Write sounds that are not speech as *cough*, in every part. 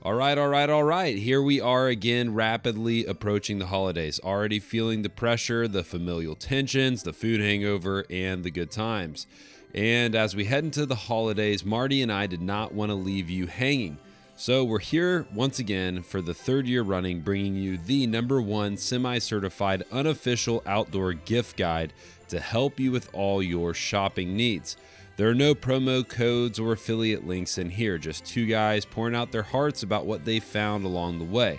All right, all right, all right. Here we are again, rapidly approaching the holidays. Already feeling the pressure, the familial tensions, the food hangover, and the good times. And as we head into the holidays, Marty and I did not want to leave you hanging. So we're here once again for the third year running, bringing you the number one semi certified unofficial outdoor gift guide to help you with all your shopping needs. There are no promo codes or affiliate links in here, just two guys pouring out their hearts about what they found along the way.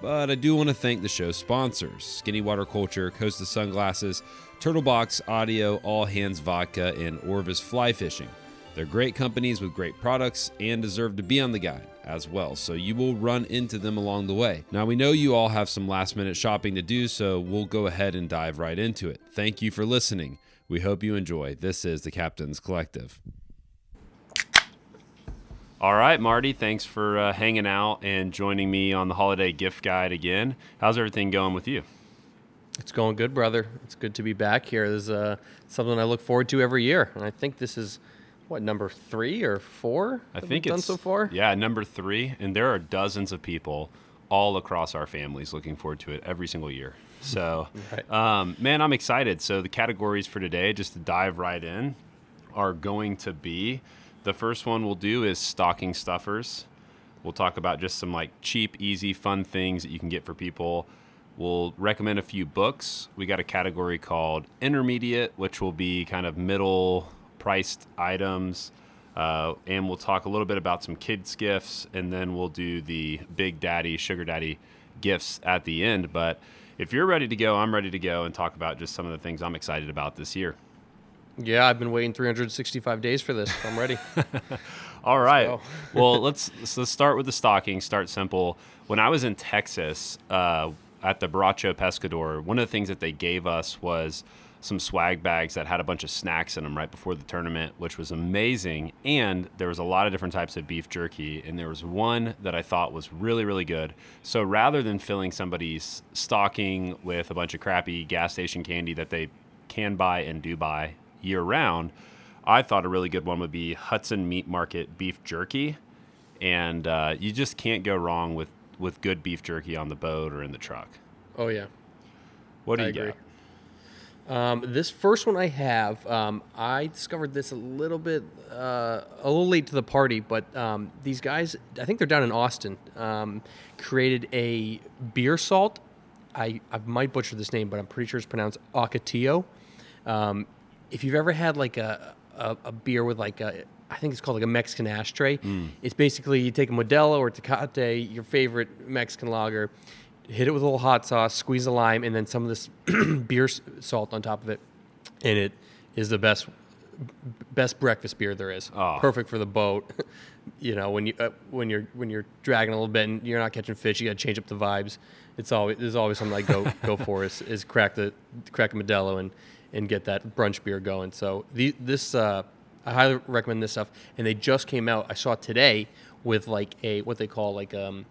But I do want to thank the show's sponsors Skinny Water Culture, Costa Sunglasses, Turtle Box Audio, All Hands Vodka, and Orvis Fly Fishing. They're great companies with great products and deserve to be on the guide as well, so you will run into them along the way. Now, we know you all have some last minute shopping to do, so we'll go ahead and dive right into it. Thank you for listening. We hope you enjoy. This is the Captain's Collective. All right, Marty, thanks for uh, hanging out and joining me on the holiday gift guide again. How's everything going with you? It's going good, brother. It's good to be back here. This is uh, something I look forward to every year, and I think this is what number three or four. I think done so far. Yeah, number three, and there are dozens of people all across our families looking forward to it every single year. So, Right. um, man, I'm excited. So the categories for today, just to dive right in, are going to be the first one we'll do is stocking stuffers. We'll talk about just some like cheap, easy, fun things that you can get for people. We'll recommend a few books. We got a category called intermediate, which will be kind of middle priced items. Uh, and we'll talk a little bit about some kids' gifts, and then we'll do the big daddy, sugar daddy gifts at the end. But if you're ready to go, I'm ready to go and talk about just some of the things I'm excited about this year. Yeah, I've been waiting 365 days for this. I'm ready. *laughs* All right. well, *laughs* let's let's start with the stocking. Start simple. When I was in Texas uh, at the Baracho Pescador, one of the things that they gave us was some swag bags that had a bunch of snacks in them right before the tournament, which was amazing. And there was a lot of different types of beef jerky, and there was one that I thought was really, really good. So rather than filling somebody's stocking with a bunch of crappy gas station candy that they can buy and do buy year round, I thought a really good one would be Hudson Meat Market beef jerky, and uh, you just can't go wrong with with good beef jerky on the boat or in the truck. oh yeah. What do I you agree. got? Um, this first one I have, um, I discovered this a little bit, uh, a little late to the party, but um, these guys, I think they're down in Austin, um, created a beer salt. I, I might butcher this name, but I'm pretty sure it's pronounced Ocotillo. Um, if you've ever had like a, a, a beer with like a, I think it's called like a Mexican ashtray. It's basically you take a Modelo or Tecate, your favorite Mexican lager, hit it with a little hot sauce, squeeze a lime, and then some of this *clears throat* beer salt on top of it, and it is the best best breakfast beer there is. Oh. Perfect for the boat. *laughs* you know, when you uh, when you're when you're dragging a little bit and you're not catching fish, you got to change up the vibes. It's always there's always something I go *laughs* go for is, is crack the crack a Modelo and and get that brunch beer going. So the, this uh, I highly recommend this stuff. And they just came out. I saw it today with like a what they call like um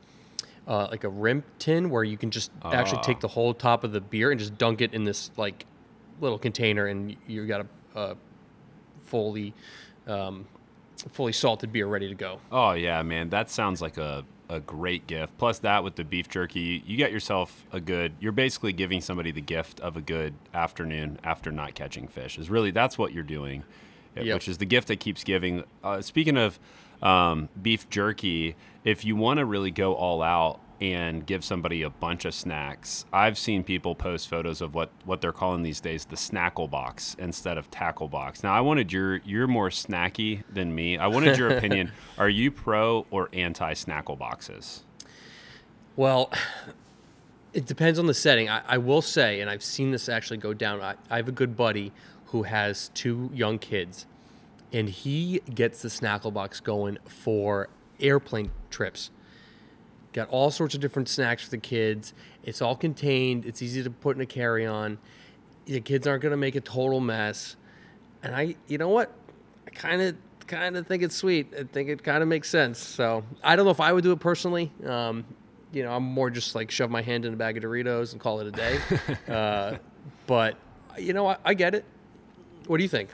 uh, like a rim tin where you can just actually take the whole top of the beer and just dunk it in this like little container and you've got a, a fully um, fully salted beer ready to go. Oh yeah, man, that sounds like a a great gift. Plus that with the beef jerky, you get yourself a good. You're basically giving somebody the gift of a good afternoon after not catching fish. Is really that's what you're doing, uh, Yep. which is the gift that keeps giving. Uh, speaking of um, beef jerky, if you want to really go all out and give somebody a bunch of snacks, I've seen people post photos of what what they're calling these days the snackle box instead of tackle box. Now I wanted your you're more snacky than me. I wanted your *laughs* opinion. Are you pro or anti snackle boxes? Well, it depends on the setting. I, I will say, and I've seen this actually go down. I, I have a good buddy who has two young kids, and he gets the snackle box going for airplane trips. Got all sorts of different snacks for the kids. It's all contained. It's easy to put in a carry-on. The kids aren't going to make a total mess. And I, you know what? I kind of, kind of think it's sweet. I think it kind of makes sense. So I don't know if I would do it personally. Um, you know, I'm more just like shove my hand in a bag of Doritos and call it a day. *laughs* uh, but you know, I, I get it. What do you think?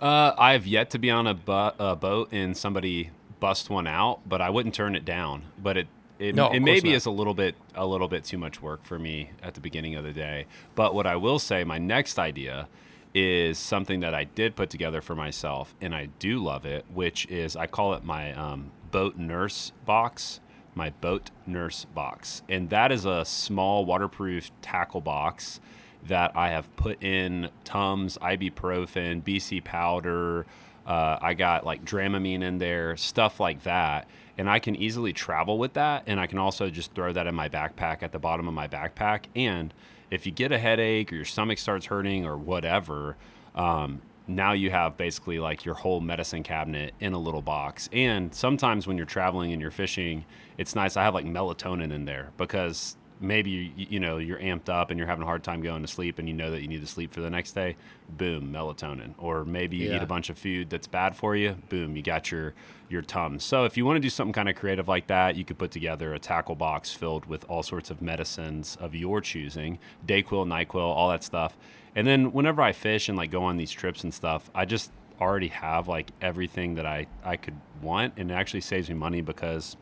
Uh, I have yet to be on a, bu- a boat and somebody bust one out, but I wouldn't turn it down. But it it, No, it maybe not. is a little bit a little bit too much work for me at the beginning of the day. But what I will say, my next idea is something that I did put together for myself, and I do love it, which is I call it my um, boat nurse box. My boat nurse box, and that is a small waterproof tackle box that I have put in Tums, ibuprofen, BC powder. Uh, I got like Dramamine in there, stuff like that. And I can easily travel with that. And I can also just throw that in my backpack at the bottom of my backpack. And if you get a headache or your stomach starts hurting or whatever, um, now you have basically like your whole medicine cabinet in a little box. And sometimes when you're traveling and you're fishing, it's nice. I have like melatonin in there because maybe you, you know you're amped up and you're having a hard time going to sleep and you know that you need to sleep for the next day boom melatonin. Or maybe you eat a bunch of food that's bad for you boom you got your your tums so if you want to do something kind of creative like that you could put together a tackle box filled with all sorts of medicines of your choosing dayquil nyquil all that stuff. And then whenever i fish and like go on these trips and stuff i just already have like everything that i i could want. And it actually saves me money because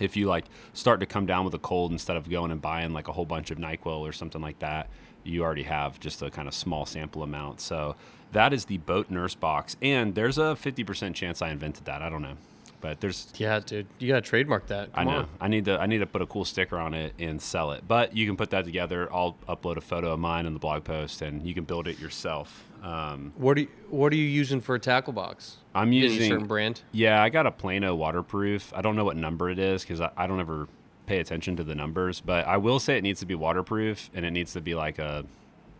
if you like start to come down with a cold instead of going and buying like a whole bunch of NyQuil or something like that, you already have just a kind of small sample amount. So that is the boat nurse box, and there's a 50% chance I invented that. I don't know, but there's Yeah, dude, you gotta trademark that. I know. on. I need to I need to put a cool sticker on it and sell it. But you can put that together. I'll upload a photo of mine in the blog post, and you can build it yourself. Um, What are you What are you using for a tackle box? I'm using certain brand. Yeah, I got a Plano waterproof. I don't know what number it is because I, I don't ever pay attention to the numbers, but I will say it needs to be waterproof and it needs to be like a.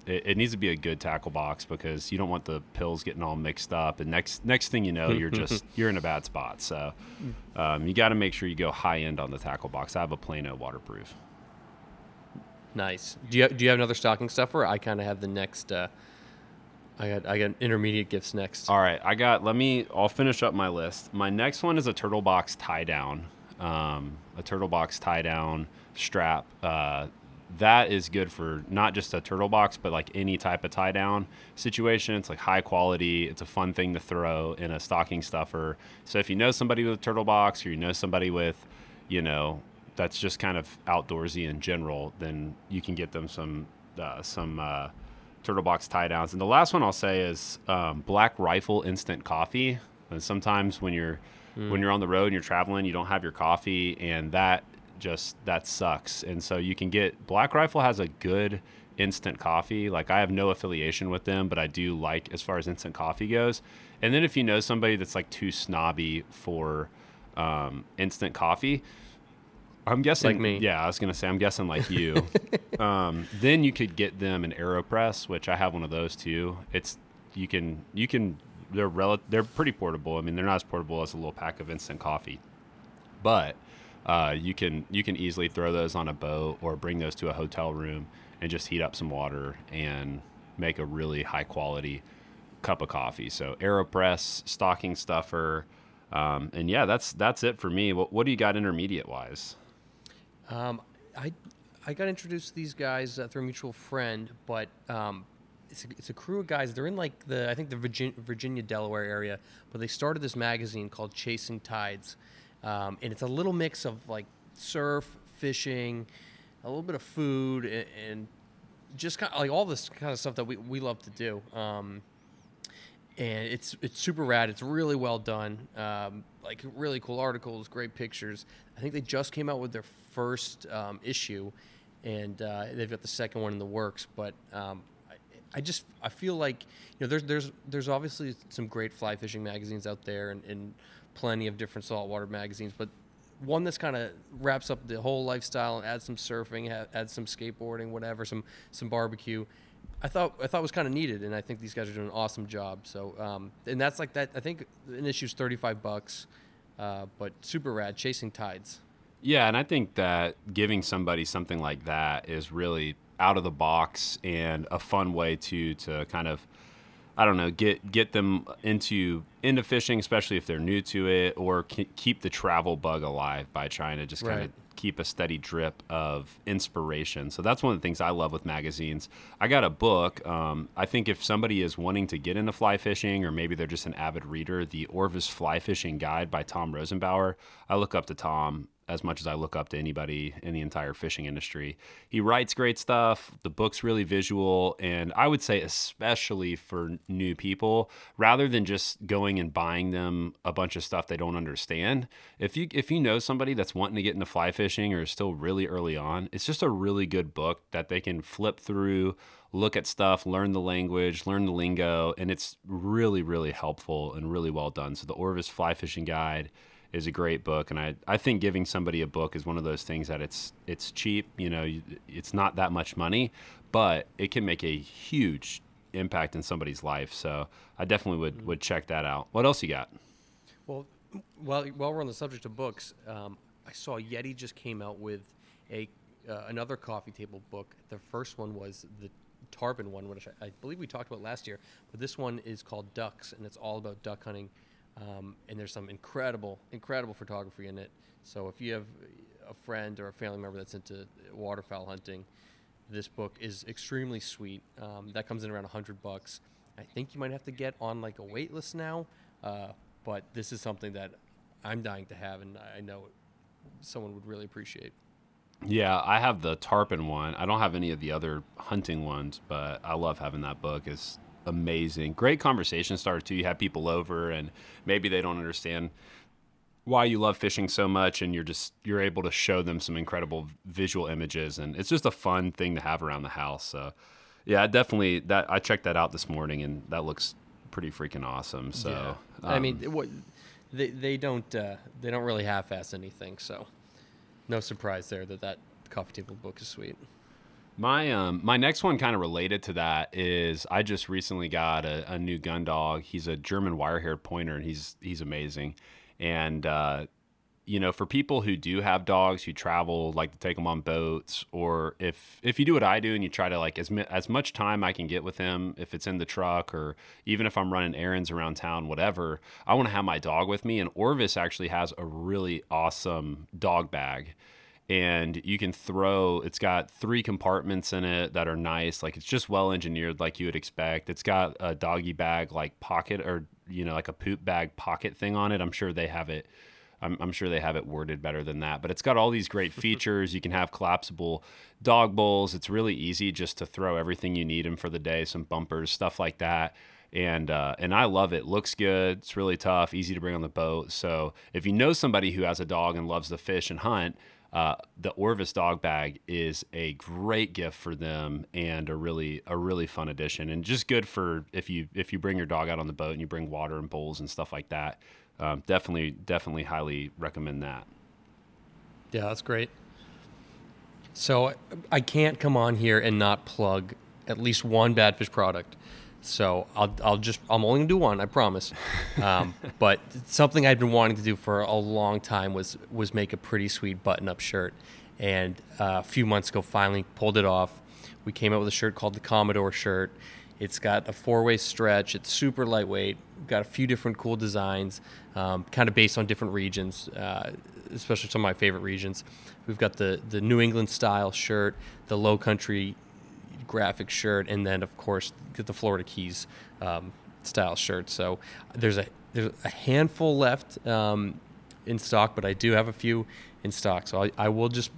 It, it needs to be a good tackle box because you don't want the pills getting all mixed up, and next next thing you know, you're just *laughs* you're in a bad spot. So um, you got to make sure you go high end on the tackle box. I have a Plano waterproof. Nice. Do you Do you have another stocking stuffer? I kind of have the next. Uh, I got I got intermediate gifts next. All right, I got. Let me. I'll finish up my list. My next one is a turtle box tie down. Um, a turtle box tie down strap. Uh, that is good for not just a turtle box, but like any type of tie down situation. It's like high quality. It's a fun thing to throw in a stocking stuffer. So if you know somebody with a turtle box, or you know somebody with, you know, that's just kind of outdoorsy in general, then you can get them some uh, some. Uh, turtle box tie downs. And the last one I'll say is um, Black Rifle instant coffee. And sometimes when you're when you're on the road and you're traveling, you don't have your coffee, and that just that sucks. And so you can get Black Rifle has a good instant coffee. Like I have no affiliation with them, but I do like as far as instant coffee goes. And then if you know somebody that's like too snobby for um, instant coffee, I'm guessing Like me. Yeah, I was gonna say I'm guessing like you. *laughs* um, then you could get them an Aeropress, which I have one of those too. It's you can you can they're rel- they're pretty portable. I mean, they're not as portable as a little pack of instant coffee, but uh, you can you can easily throw those on a boat or bring those to a hotel room and just heat up some water and make a really high quality cup of coffee. So Aeropress, stocking stuffer, um, and yeah, that's that's it for me. What, what do you got intermediate wise? Um, I I got introduced to these guys uh, through a mutual friend, but um, it's a, it's a crew of guys. They're in like the I think the Virginia, Virginia Delaware area, but they started this magazine called Chasing Tides, um, and it's a little mix of like surf, fishing, a little bit of food, and, and just kind of like all this kind of stuff that we, we love to do. Um, and it's it's super rad. It's really well done. Um, like really cool articles, great pictures. I think they just came out with their first um, issue, and uh, they've got the second one in the works. But um, I, just I feel like you know there's there's there's obviously some great fly fishing magazines out there, and, and plenty of different saltwater magazines, but one that's kind of wraps up the whole lifestyle and adds some surfing, ha- adds some skateboarding, whatever, some some barbecue. I thought I thought was kind of needed, and I think these guys are doing an awesome job. So, um, and that's like that. I think an issue's thirty five bucks, uh, but super rad. Chasing tides. Yeah, and I think that giving somebody something like that is really out of the box and a fun way to to kind of I don't know, get get them into into fishing, especially if they're new to it, or keep the travel bug alive by trying to just kind of right. keep a steady drip of inspiration. So that's one of the things I love with magazines. I got a book. Um, I think if somebody is wanting to get into fly fishing, or maybe they're just an avid reader, the Orvis Fly Fishing Guide by Tom Rosenbauer. I look up to Tom as much as I look up to anybody in the entire fishing industry. He writes great stuff. The book's really visual, and I would say especially for new people, rather than just going and buying them a bunch of stuff they don't understand. If you if you know somebody that's wanting to get into fly fishing or is still really early on, it's just a really good book that they can flip through look at stuff, learn the language, learn the lingo, and it's really, really helpful and really well done. So the Orvis Fly Fishing Guide is a great book, and I, I think giving somebody a book is one of those things that it's it's cheap. You know, it's not that much money, but it can make a huge impact in somebody's life. So I definitely would would check that out. What else you got? Well, while while we're on the subject of books, um, I saw Yeti just came out with a uh, another coffee table book. The first one was the Tarpon one, which I, I believe we talked about last year, but this one is called Ducks, and it's all about duck hunting um, and there's some incredible, incredible photography in it. So if you have a friend or a family member that's into waterfowl hunting, this book is extremely sweet. Um, that comes in around 100 bucks. I think you might have to get on like a wait list now, uh, but this is something that I'm dying to have, and I know someone would really appreciate. Yeah, I have the tarpon one. I don't have any of the other hunting ones, but I love having that book. It's amazing. Great conversation starter too. You have people over and maybe they don't understand why you love fishing so much and you're just you're able to show them some incredible visual images and it's just a fun thing to have around the house. So yeah, definitely that I checked that out this morning and that looks pretty freaking awesome. So yeah. um, I mean um, what they they don't uh, they don't really half ass anything, so no surprise there that that coffee table book is sweet. My um my next one kind of related to that is I just recently got a, a new gun dog. He's a German wire-haired pointer, and he's he's amazing. And uh, you know, for people who do have dogs who travel, like to take them on boats, or if if you do what I do and you try to like as as much time I can get with him, if it's in the truck or even if I'm running errands around town, whatever, I want to have my dog with me. And Orvis actually has a really awesome dog bag and you can throw it's got three compartments in it that are nice like it's just well engineered like you would expect it's got a doggy bag like pocket or you know like a poop bag pocket thing on it i'm sure they have it I'm, I'm sure they have it worded better than that but it's got all these great *laughs* features you can have collapsible dog bowls it's really easy just to throw everything you need in for the day some bumpers stuff like that and uh, and I love it. Looks good. It's really tough, easy to bring on the boat. So if you know somebody who has a dog and loves to fish and hunt, uh, the Orvis dog bag is a great gift for them and a really a really fun addition and just good for if you if you bring your dog out on the boat and you bring water and bowls and stuff like that. Um, definitely definitely highly recommend that. Yeah, that's great. So I can't come on here and not plug at least one Badfish product. So I'll, I'll just I'm only gonna do one, I promise. *laughs* Um, but something I'd been wanting to do for a long time was was make a pretty sweet button-up shirt, and uh, a few months ago finally pulled it off. We came out with a shirt called the Commodore shirt. It's got a four-way stretch. It's super lightweight. Got a few different cool designs, um, kind of based on different regions, uh, especially some of my favorite regions. We've got the the New England style shirt, the Low Country graphic shirt, and then of course get the Florida Keys um, style shirt. So there's a there's a handful left um, in stock, but I do have a few in stock. So I, I will just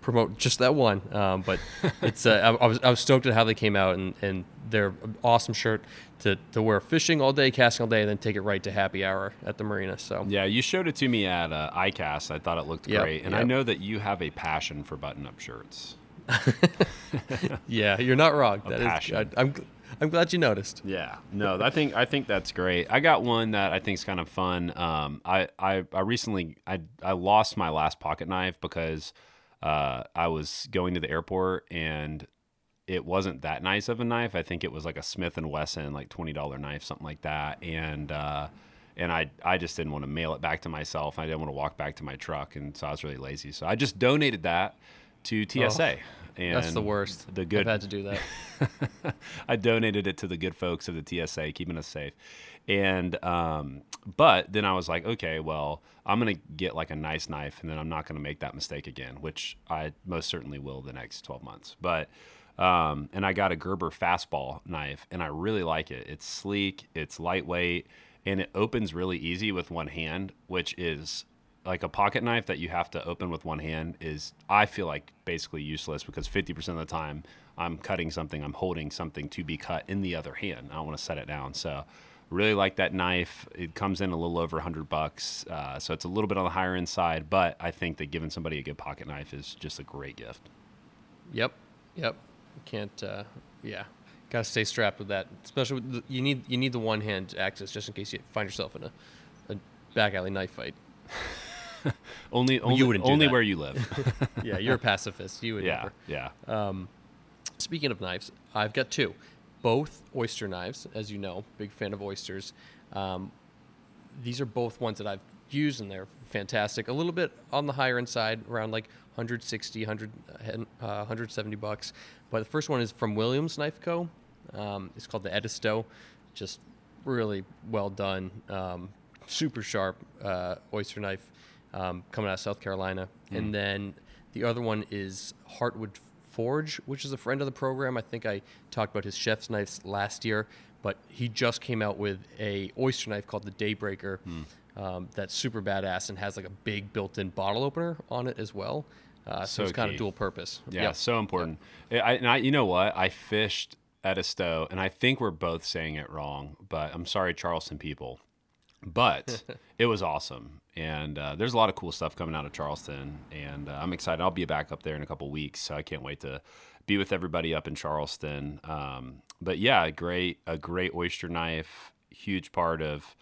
promote just that one. Um, but *laughs* it's uh, I, I, was I was stoked at how they came out, and, and they're an awesome shirt to, to wear fishing all day, casting all day, and then take it right to happy hour at the marina. So yeah, you showed it to me at uh, ICAST. I thought it looked yep, great, and yep. I know that you have a passion for button-up shirts. *laughs* yeah, you're not wrong. A that passion. Is, I, I'm I'm glad you noticed. Yeah, no, I think I think that's great. I got one that I think is kind of fun. Um, I, I I recently I I lost my last pocket knife because uh, I was going to the airport and it wasn't that nice of a knife. I think it was like a Smith and Wesson, like twenty dollar knife, something like that, and. Uh, and I, I just didn't want to mail it back to myself. I didn't want to walk back to my truck, and so I was really lazy. So I just donated that to TSA. And That's the worst. The good I've had to do that. *laughs* I donated it to the good folks of the TSA, keeping us safe. And um, but then I was like, okay, well, I'm gonna get like a nice knife, and then I'm not gonna make that mistake again, which I most certainly will the next 12 months. But um, and I got a Gerber fastball knife, and I really like it. It's sleek, it's lightweight, and it opens really easy with one hand, which is like a pocket knife that you have to open with one hand is I feel like basically useless because 50% of the time I'm cutting something, I'm holding something to be cut in the other hand. I don't want to set it down. So really like that knife. It comes in a little over 100 bucks. Uh, so it's a little bit on the higher end side, but I think that giving somebody a good pocket knife is just a great gift. Yep. Yep. Can't. Uh, yeah. Got to stay strapped with that. Especially with the, you need you need the one hand access just in case you find yourself in a, a back alley knife fight. *laughs* *laughs* Only, only, only where you live. *laughs* Yeah, you're a pacifist. You would yeah, never. yeah. Speaking of knives, I've got two, both oyster knives, as you know. Big fan of oysters. Um, these are both ones that I've used, and they're fantastic. A little bit on the higher end side, around like 160, 100, uh, 170 bucks. But the first one is from Williams Knife Co. Um, it's called the Edisto. Just really well done, um, super sharp uh, oyster knife um, coming out of South Carolina. And then the other one is Heartwood Forge, which is a friend of the program. I think I talked about his chef's knives last year, but he just came out with a oyster knife called the Daybreaker. Um, that's super badass and has like a big built-in bottle opener on it as well. Uh, so, So it's kind key. of dual purpose. Yeah, Yep. so important. I, and I, you know what? I fished at Edisto, and I think we're both saying it wrong, but I'm sorry, Charleston people. But *laughs* it was awesome, and uh, there's a lot of cool stuff coming out of Charleston, and uh, I'm excited. I'll be back up there in a couple weeks, so I can't wait to be with everybody up in Charleston. Um, but yeah, a great, a great oyster knife, huge part of.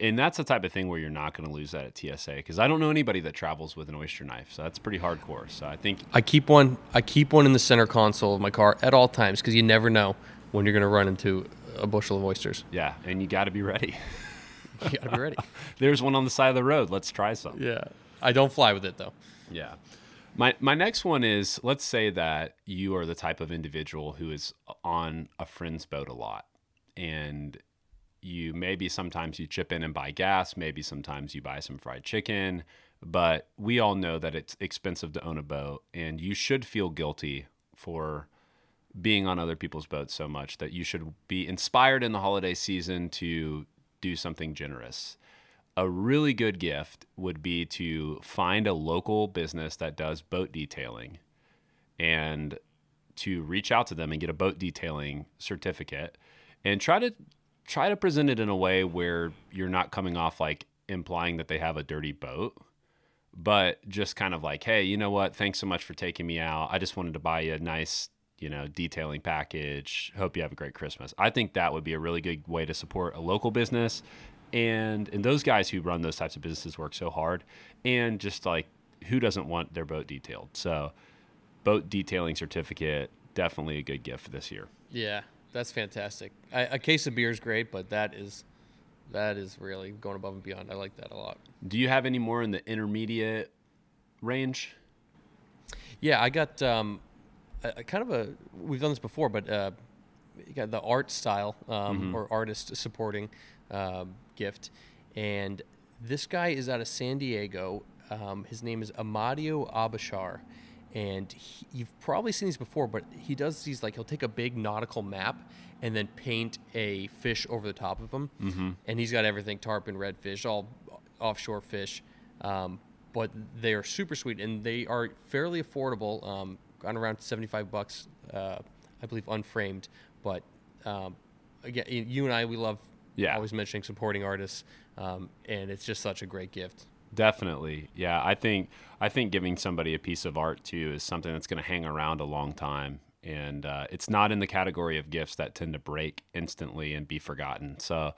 And that's the type of thing where you're not going to lose that at TSA because I don't know anybody that travels with an oyster knife, so that's pretty hardcore. So I think I keep one. I keep one in the center console of my car at all times because you never know when you're going to run into a bushel of oysters. Yeah, and you got to be ready. *laughs* You got to be ready. *laughs* There's one on the side of the road. Let's try some. yeah. I don't fly with it though. Yeah. My my next one is let's say that you are the type of individual who is on a friend's boat a lot and you maybe sometimes you chip in and buy gas, maybe sometimes you buy some fried chicken, but we all know that it's expensive to own a boat and you should feel guilty for being on other people's boats so much that you should be inspired in the holiday season to do something generous. A really good gift would be to find a local business that does boat detailing and to reach out to them and get a boat detailing certificate and try to try to present it in a way where you're not coming off like implying that they have a dirty boat but just kind of like hey you know what thanks so much for taking me out i just wanted to buy you a nice you know detailing package. Hope you have a great christmas. I think that would be a really good way to support a local business. And and those guys who run those types of businesses work so hard. And just like who doesn't want their boat detailed? So boat detailing certificate definitely a good gift for this year. Yeah, that's fantastic. I, a case of beer is great, but that is that is really going above and beyond. I like that a lot. do you have any more in the intermediate range? Yeah, I got um, a, a kind of a. We've done this before, but uh, you got the art style um, or artist supporting um, gift, and this guy is out of San Diego. Um, his name is Amadio Abashar, and he, you've probably seen these before. But he does these like he'll take a big nautical map and then paint a fish over the top of them, mm-hmm. and he's got everything tarpon, redfish, all offshore fish. Um, but they are super sweet and they are fairly affordable. On around seventy-five bucks, uh, I believe, unframed. But um, again, you and I, we love Yeah. always mentioning supporting artists, um, and it's just such a great gift. Definitely. Yeah, I think I think giving somebody a piece of art too is something that's going to hang around a long time and uh, it's not in the category of gifts that tend to break instantly and be forgotten. So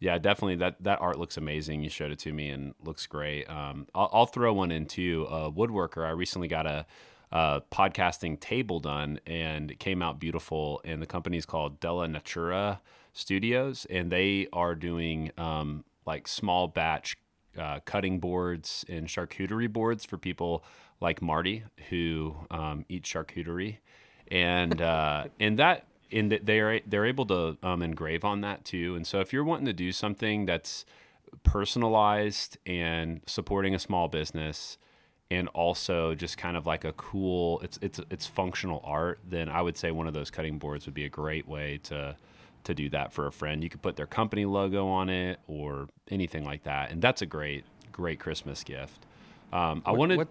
yeah, definitely that that art looks amazing. You showed it to me and looks great. Um, I'll, I'll throw one in too. A woodworker. I recently got a, a podcasting table done and it came out beautiful. And the company is called Della Natura Studios, and they are doing um, like small batch uh, cutting boards and charcuterie boards for people like Marty who um, eat charcuterie, and uh, *laughs* and that in that they are they're able to um, engrave on that too. And so if you're wanting to do something that's personalized and supporting a small business and also just kind of like a cool it's it's it's functional art then i would say one of those cutting boards would be a great way to to do that for a friend. You could put their company logo on it or anything like that and that's a great great christmas gift. Um, i What- wanted what-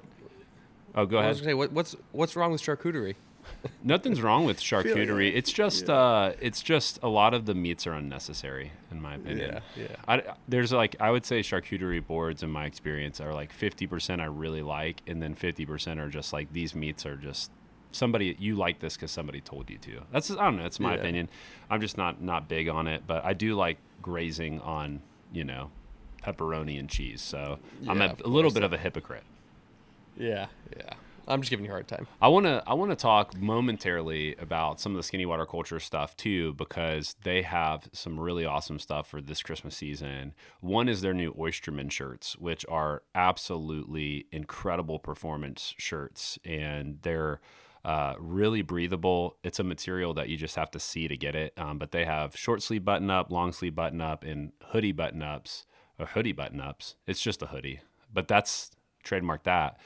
oh go I ahead. say, what, what's what's wrong with charcuterie? *laughs* Nothing's wrong with charcuterie. It's just uh, it's just a lot of the meats are unnecessary, in my opinion. Yeah, yeah. I, there's like I would say charcuterie boards in my experience are like 50% I really like, and then 50% are just like these meats are just somebody you like this because somebody told you to. That's I don't know. That's my Yeah. opinion. I'm just not not big on it, but I do like grazing on you know pepperoni and cheese. So I'm a, a little bit of a hypocrite. Yeah, yeah. I'm just giving you a hard time. I want to I want to talk momentarily about some of the skinny water culture stuff too because they have some really awesome stuff for this Christmas season. One is their new Oysterman shirts, which are absolutely incredible performance shirts, and they're uh, really breathable. It's a material that you just have to see to get it. Um, but they have short sleeve button up, long sleeve button up, and hoodie button ups or hoodie button ups. It's just a hoodie, but that's trademark that.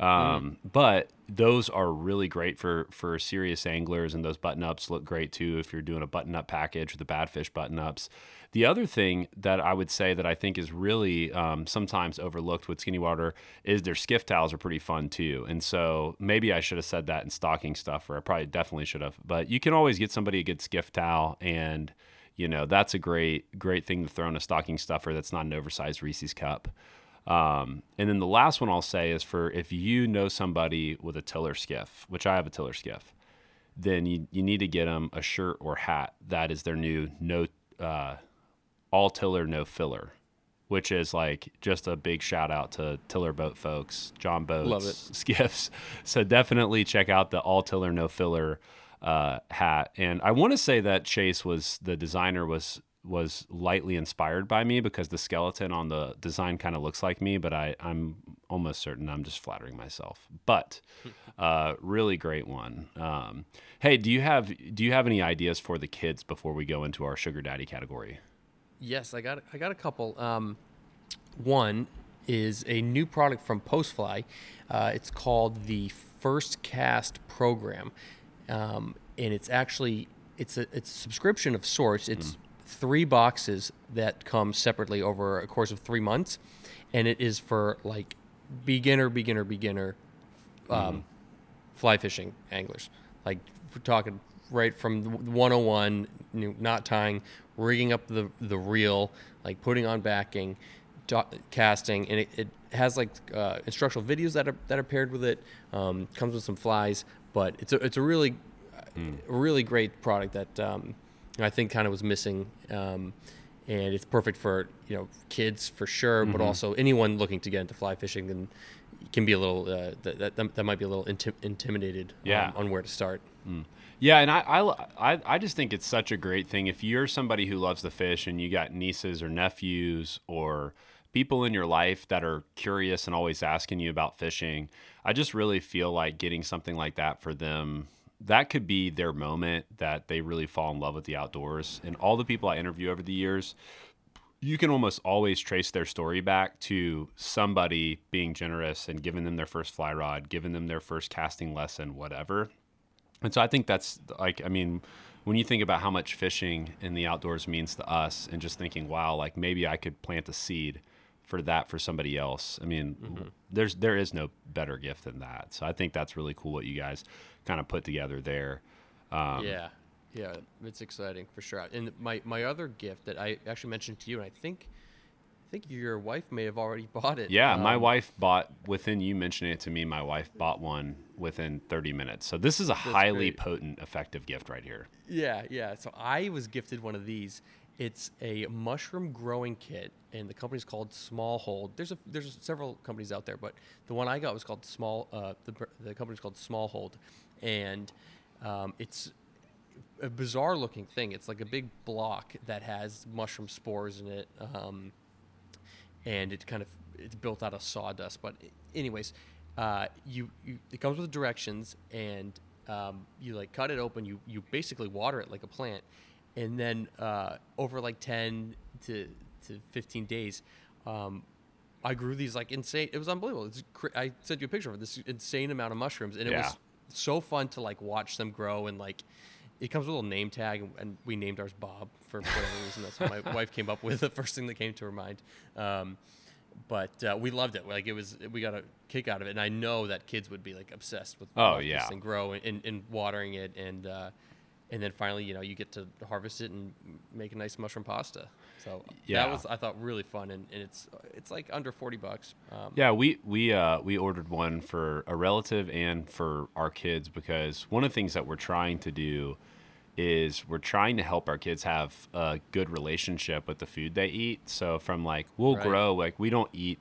Um, But those are really great for for serious anglers, and those button ups look great too if you're doing a button up package with the badfish button ups. The other thing that I would say that I think is really um, sometimes overlooked with Skinny Water is their skiff towels are pretty fun too. And so maybe I should have said that in stocking stuff, or I probably definitely should have. But you can always get somebody a good skiff towel and you know that's a great great thing to throw in a stocking stuffer that's not an oversized Reese's cup. Um, and then the last one I'll say is for if you know somebody with a tiller skiff, which I have a tiller skiff, then you, you need to get them a shirt or hat that is their new no uh, all tiller no filler, which is like just a big shout out to tiller boat folks, John Boats, *laughs* skiffs. So definitely check out the all tiller no filler uh, hat. And I want to say that Chase was the designer was was lightly inspired by me because the skeleton on the design kind of looks like me, but I, I'm almost certain I'm just flattering myself. But *laughs* uh, really great one. Um, hey, do you have do you have any ideas for the kids before we go into our sugar daddy category? Yes, I got I got a couple. Um, one is a new product from Postfly. Uh, it's called the First Cast Program, um, and it's actually it's a it's a subscription of sorts. It's three boxes that come separately over a course of three months, and it is for like beginner, beginner, beginner um, fly fishing anglers. Like we're talking right from the 101, you know, not tying, rigging up the the reel, like putting on backing, do- casting, and it, it has like uh, instructional videos that are that are paired with it. Um, comes with some flies, but it's a it's a really a really great product that um, I think kind of was missing. Um, and it's perfect for you know kids for sure, but also anyone looking to get into fly fishing and can be a little uh, that, that that might be a little intim- intimidated um, Yeah. on where to start. Yeah, and I, I, I just think it's such a great thing. If you're somebody who loves the fish and you got nieces or nephews or people in your life that are curious and always asking you about fishing, I just really feel like getting something like that for them. That could be their moment that they really fall in love with the outdoors. And all the people I interview over the years, you can almost always trace their story back to somebody being generous and giving them their first fly rod, giving them their first casting lesson, whatever. And so I think that's like, I mean, when you think about how much fishing in the outdoors means to us and just thinking, wow, like maybe I could plant a seed for that for somebody else. I mean, mm-hmm. there's, there is no better gift than that. So I think that's really cool what you guys kind of put together there. Um, yeah, yeah, it's exciting for sure. And my my other gift that I actually mentioned to you, and I think I think your wife may have already *laughs* bought it. Yeah, my Um, wife bought within you mentioning it to me. My wife bought one within 30 minutes. So this is a highly great. potent, effective gift right here. Yeah, yeah. So I was gifted one of these. It's a mushroom growing kit, and the company's called Smallhold. There's a there's several companies out there, but the one I got was called Small. Uh, the the company's called Smallhold, and um, it's a bizarre looking thing. It's like a big block that has mushroom spores in it. Um, and it kind of it's built out of sawdust. But anyways, uh, you, you it comes with directions, and um, you like cut it open. You you basically water it like a plant, and then uh, over like ten to to fifteen days. Um, I grew these like insane. It was unbelievable. It's, I sent you a picture of it, this insane amount of mushrooms, and it Yeah. was so fun to like watch them grow and like. It comes with a little name tag, and, and we named ours Bob for whatever *laughs* reason. That's what my wife came up with. The first thing that came to her mind. Um, but uh, we loved it. Like it was, we got a kick out of it, and I know that kids would be like obsessed with Oh, yeah. thing grow and, and, and watering it, and uh, and then finally, you know, you get to harvest it and make a nice mushroom pasta. So Yeah. that was I thought really fun, and, and it's it's like under forty bucks. Um, Yeah, we we uh, we ordered one for a relative and for our kids because one of the things that we're trying to do is we're trying to help our kids have a good relationship with the food they eat. So from like we'll Right. grow like we don't eat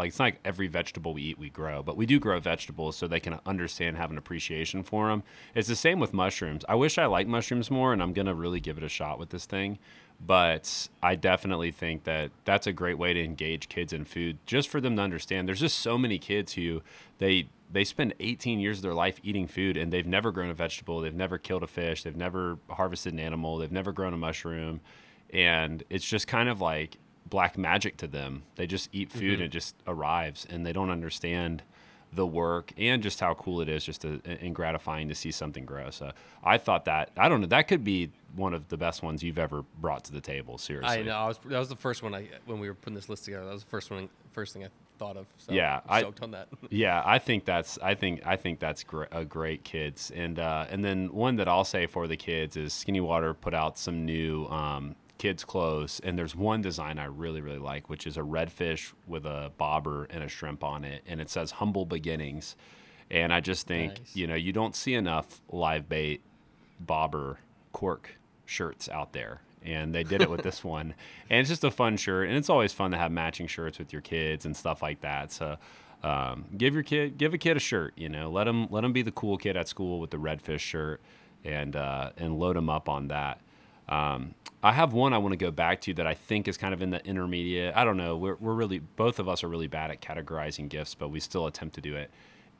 like it's not like every vegetable we eat we grow, but we do grow vegetables so they can understand have an appreciation for them. It's the same with mushrooms. I wish I liked mushrooms more, and I'm gonna really give it a shot with this thing. But I definitely think that that's a great way to engage kids in food, just for them to understand. There's just so many kids who they they spend 18 years of their life eating food and they've never grown a vegetable, they've never killed a fish, they've never harvested an animal, they've never grown a mushroom, and it's just kind of like black magic to them. They just eat food and it just arrives, and they don't understand the work and just how cool it is just to, and gratifying to see something grow. So I thought that I don't know that could be one of the best ones you've ever brought to the table. Seriously, I know. I was that was the first one I when we were putting this list together. That was the first one, first thing I thought of. So Yeah, I'm I- on that. *laughs* Yeah, I think that's I think I think that's gr- a great kids and uh, and then one that I'll say for the kids is Skinny Water put out some new um, kids clothes and there's one design I really really like which is a redfish with a bobber and a shrimp on it and it says humble beginnings and I just think Nice. you know you don't see enough live bait bobber cork shirts out there and they did it with this *laughs* one and it's just a fun shirt and it's always fun to have matching shirts with your kids and stuff like that so um, give your kid give a kid a shirt you know let him let him be the cool kid at school with the redfish shirt and uh, and load him up on that um, I have one I want to go back to that I think is kind of in the intermediate. I don't know. We're, we're really, both of us are really bad at categorizing gifts, but we still attempt to do it.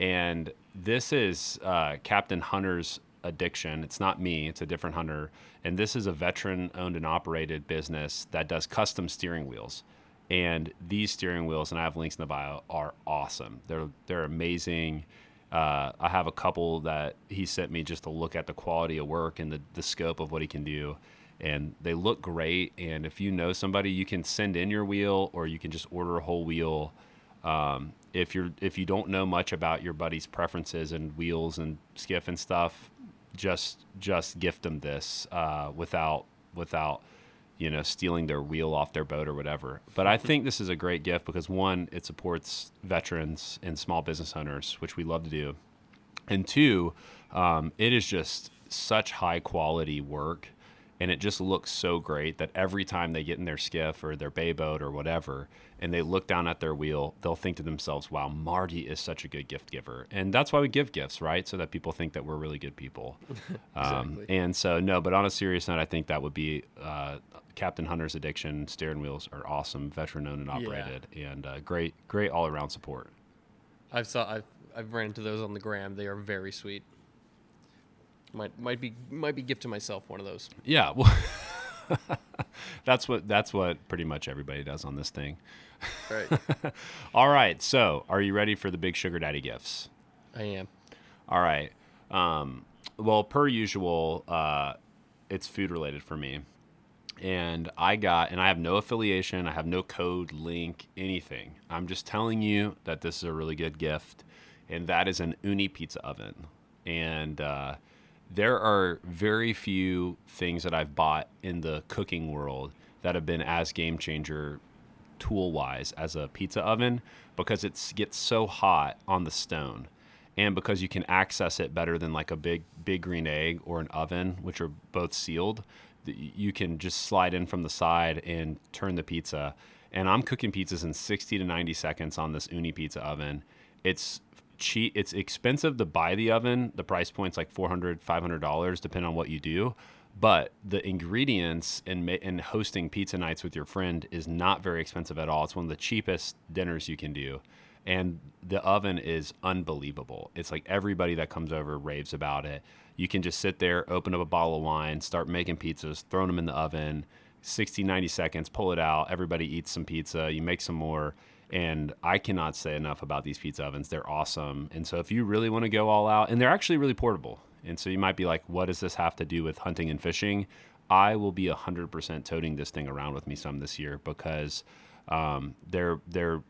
And this is uh, Captain Hunter's Addiction. It's not me, it's a different hunter. And this is a veteran owned and operated business that does custom steering wheels. And these steering wheels, and I have links in the bio, are awesome. They're, they're amazing. Uh, I have a couple that he sent me just to look at the quality of work and the, the scope of what he can do. And they look great. And if you know somebody, you can send in your wheel or you can just order a whole wheel. Um, if you're if you don't know much about your buddy's preferences and wheels and skiff and stuff, just just gift them this uh, without without you know stealing their wheel off their boat or whatever. But I think this is a great gift because one, it supports veterans and small business owners, which we love to do, and two, um, it is just such high quality work. And it just looks so great that every time they get in their skiff or their bay boat or whatever, and they look down at their wheel, they'll think to themselves, wow, Marty is such a good gift giver. And that's why we give gifts, right? So that people think that we're really good people. *laughs* um, Exactly. and so, no, but on a serious note, I think that would be uh, Captain Hunter's Addiction steering wheels are awesome, veteran owned and Yeah. operated, and uh, great, great all around support. I've saw I've I've ran into those on the gram. They are very sweet. Might might be might be gift to myself one of those. Yeah, well, *laughs* that's what that's what pretty much everybody does on this thing. Right. *laughs* All right, so are you ready for the big sugar daddy gifts? I am. All right. Um, well, per usual, uh, it's food related for me. And I got, and I have no affiliation, I have no code, link, anything. I'm just telling you that this is a really good gift, and that is an Ooni pizza oven. And uh, there are very few things that I've bought in the cooking world that have been as game changer tool wise as a pizza oven because it gets so hot on the stone and because you can access it better than like a big big green egg or an oven which are both sealed you can just slide in from the side and turn the pizza. And i'm cooking pizzas in 60 to 90 seconds on this Ooni pizza oven. It's cheap it's expensive to buy the oven the price point's like 400 500 dollars depending on what you do but the ingredients and ma- and hosting pizza nights with your friend is not very expensive at all. It's one of the cheapest dinners you can do, and the oven is unbelievable. It's like everybody that comes over raves about it. You can just sit there, open up a bottle of wine, start making pizzas, throwing them in the oven, 60, 90 seconds, pull it out. Everybody eats some pizza. You make some more. And I cannot say enough about these pizza ovens. They're awesome. And so if you really want to go all out, and they're actually really portable. And so you might be like, what does this have to do with hunting and fishing? I will be 100% toting this thing around with me some this year because um, they're, they're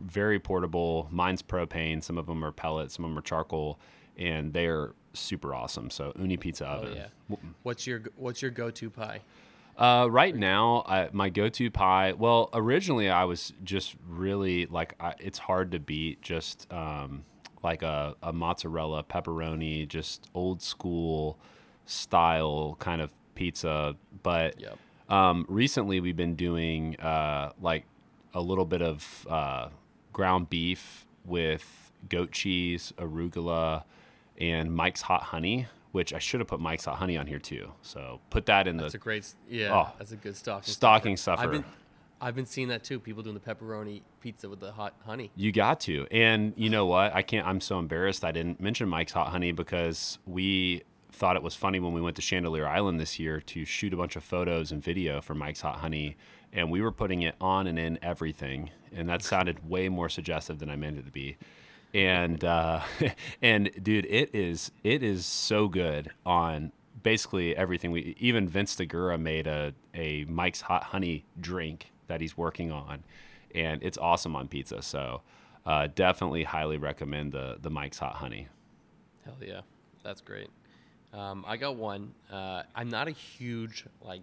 very portable. Mine's propane. Some of them are pellets. Some of them are charcoal. And they're super awesome. So Ooni Pizza oven. Oh Oven. yeah. What's your What's your go-to pie? Uh, right now, I, my go-to pie. Well, originally I was just really like I, it's hard to beat just um, like a, a mozzarella pepperoni, just old school style kind of pizza. But Yep. um, recently we've been doing uh, like a little bit of uh, ground beef with goat cheese, arugula, and Mike's hot honey. Which I should have put Mike's hot honey on here too. So put that in That's the That's a great. Yeah, Oh. that's a good stocking. Stocking stuffer. I've been I've been seeing that too. People doing the pepperoni pizza with the hot honey. You got to. And you know what? I can't I'm so embarrassed I didn't mention Mike's Hot Honey because we thought it was funny when we went to Chandeleur Island this year to shoot a bunch of photos and video for Mike's Hot Honey and we were putting it on and in everything and that sounded way more suggestive than I meant it to be. And uh *laughs* and dude, it is it is so good on basically everything we even Vince DeGura made a a Mike's Hot Honey drink that he's working on and it's awesome on pizza. So uh, definitely highly recommend the the Mike's Hot Honey. Hell yeah, that's great. Um, I got one. Uh, I'm not a huge like.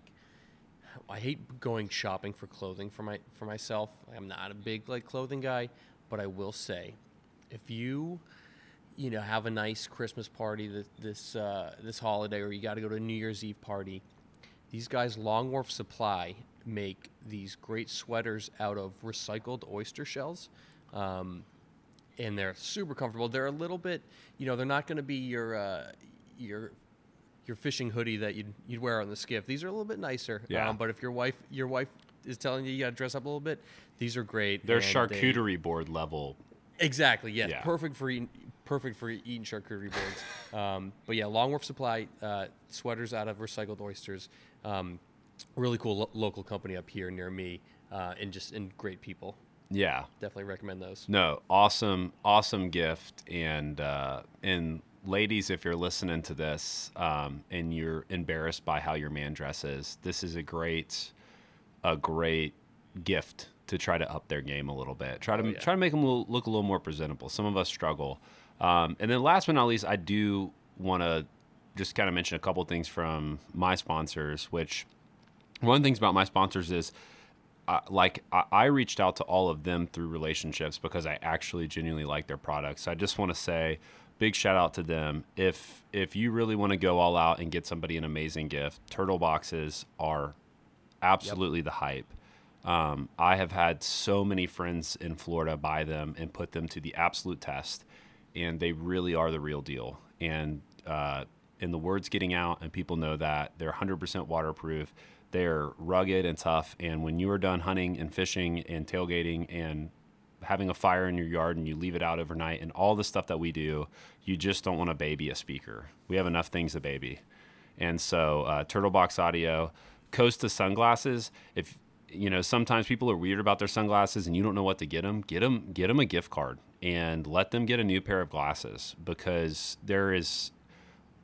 I hate going shopping for clothing for my for myself. I'm not a big like clothing guy, but I will say, if you, you know, have a nice Christmas party this this, uh, this holiday, or you got to go to a New Year's Eve party, these guys, Long Wharf Supply, make these great sweaters out of recycled oyster shells. Um, and they're super comfortable. They're a little bit, you know, they're not going to be your uh, your your fishing hoodie that you'd you'd wear on the skiff. These are a little bit nicer. Yeah. Um, but if your wife your wife is telling you you got to dress up a little bit, these are great. They're and they- charcuterie board level. Exactly. Yes. Yeah. Perfect for eating. Perfect for eating charcuterie boards. *laughs* um, but yeah, Long Wharf Supply uh, sweaters out of recycled oysters. Um, really cool lo- local company up here near me, uh, and just and great people. Yeah. Definitely recommend those. No, awesome, awesome gift, and uh, and ladies, if you're listening to this um, and you're embarrassed by how your man dresses, this is a great, a great gift to try to up their game a little bit. Try to Oh, yeah. try to make them look a little more presentable. Some of us struggle, um, and then last but not least, I do want to just kind of mention a couple things from my sponsors, which one of the things about my sponsors is uh, like I, I reached out to all of them through relationships because I actually genuinely like their products. So I just want to say big shout out to them. If if you really want to go all out and get somebody an amazing gift, turtle boxes are absolutely the hype. Um, I have had so many friends in Florida buy them and put them to the absolute test, and they really are the real deal. And uh, and the word's getting out, and people know that they're 100% waterproof. They're rugged and tough. And when you are done hunting and fishing and tailgating and having a fire in your yard and you leave it out overnight and all the stuff that we do, you just don't want to baby a speaker. We have enough things to baby. And so, uh, Turtle Box Audio, Costa sunglasses. If you know, sometimes people are weird about their sunglasses and you don't know what to get them. Get them, get them a gift card and let them get a new pair of glasses because there is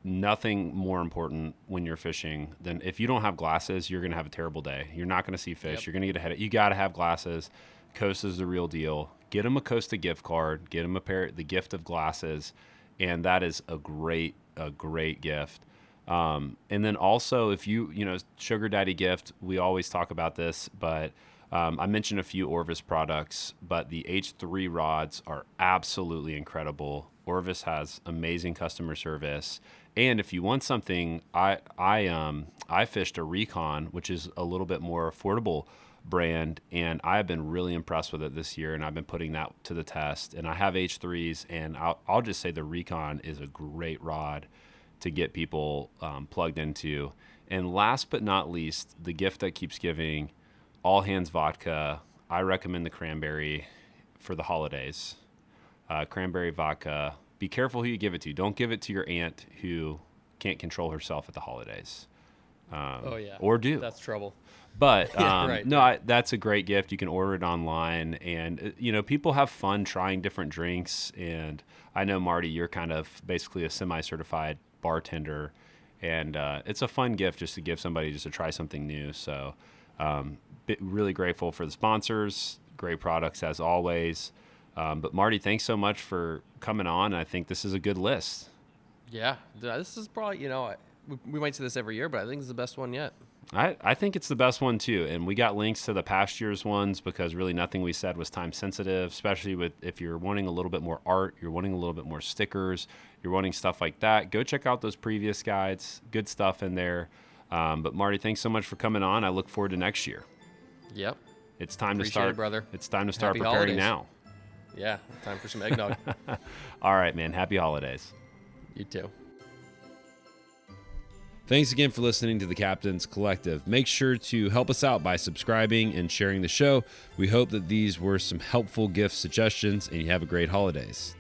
nothing more important when you're fishing than if you don't have glasses, you're going to have a terrible day. You're not going to see fish. Yep. You're going to get ahead. Of, you got to have glasses. Costa's the real deal. Get them a Costa gift card. Get them a pair, the gift of glasses, and that is a great, a great gift. Um, and then also, if you, you know, sugar daddy gift, we always talk about this, but um, I mentioned a few Orvis products, but the H3 rods are absolutely incredible. Orvis has amazing customer service, and if you want something, I I um I fished a Recon, which is a little bit more affordable brand, and I've been really impressed with it this year, and I've been putting that to the test. And I have H3s, and I'll, I'll just say the Recon is a great rod to get people um, plugged into. And last but not least, the gift that keeps giving, All Hands Vodka. I recommend the cranberry for the holidays. Uh, cranberry vodka. Be careful who you give it to. Don't give it to your aunt who can't control herself at the holidays. Um, Oh yeah. Or do. That's trouble. But *laughs* Yeah, um, right, no. I, that's a great gift. You can order it online, and uh, you know people have fun trying different drinks. And I know Marty, you're kind of basically a semi-certified bartender, and uh, it's a fun gift just to give somebody just to try something new. So, um, really grateful for the sponsors. Great products as always. Um, but Marty, thanks so much for coming on. I think this is a good list. Yeah. This is probably you know we, we might say this every year, but I think it's the best one yet. I, I think it's the best one too. And we got links to the past year's ones because really nothing we said was time sensitive, especially with if you're wanting a little bit more art, you're wanting a little bit more stickers, you're wanting stuff like that. Go check out those previous guides. Good stuff in there. Um, but Marty, thanks so much for coming on. I look forward to next year. Yep. It's time Appreciate to it, start, brother. It's time to start Happy preparing holidays. now. Yeah. Time for some eggnog. *laughs* All right, man. Happy holidays. you too. Thanks again for listening to the Captain's Collective. Make sure to help us out by subscribing and sharing the show. We hope that these were some helpful gift suggestions and you have a great holidays.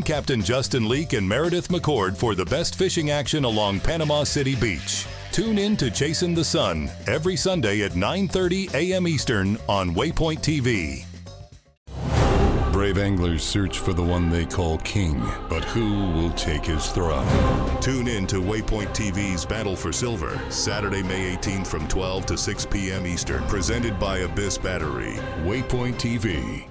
Join Captain Justin Leake and Meredith McCord for the best fishing action along Panama City Beach. Tune in to Chasing the Sun every Sunday at 9:30 a.m. Eastern on Waypoint TV. Brave anglers search for the one they call king, but who will take his throne? Tune in to Waypoint TV's Battle for Silver, Saturday, May 18th from 12 to 6 p.m. Eastern. Presented by Abyss Battery. Waypoint TV.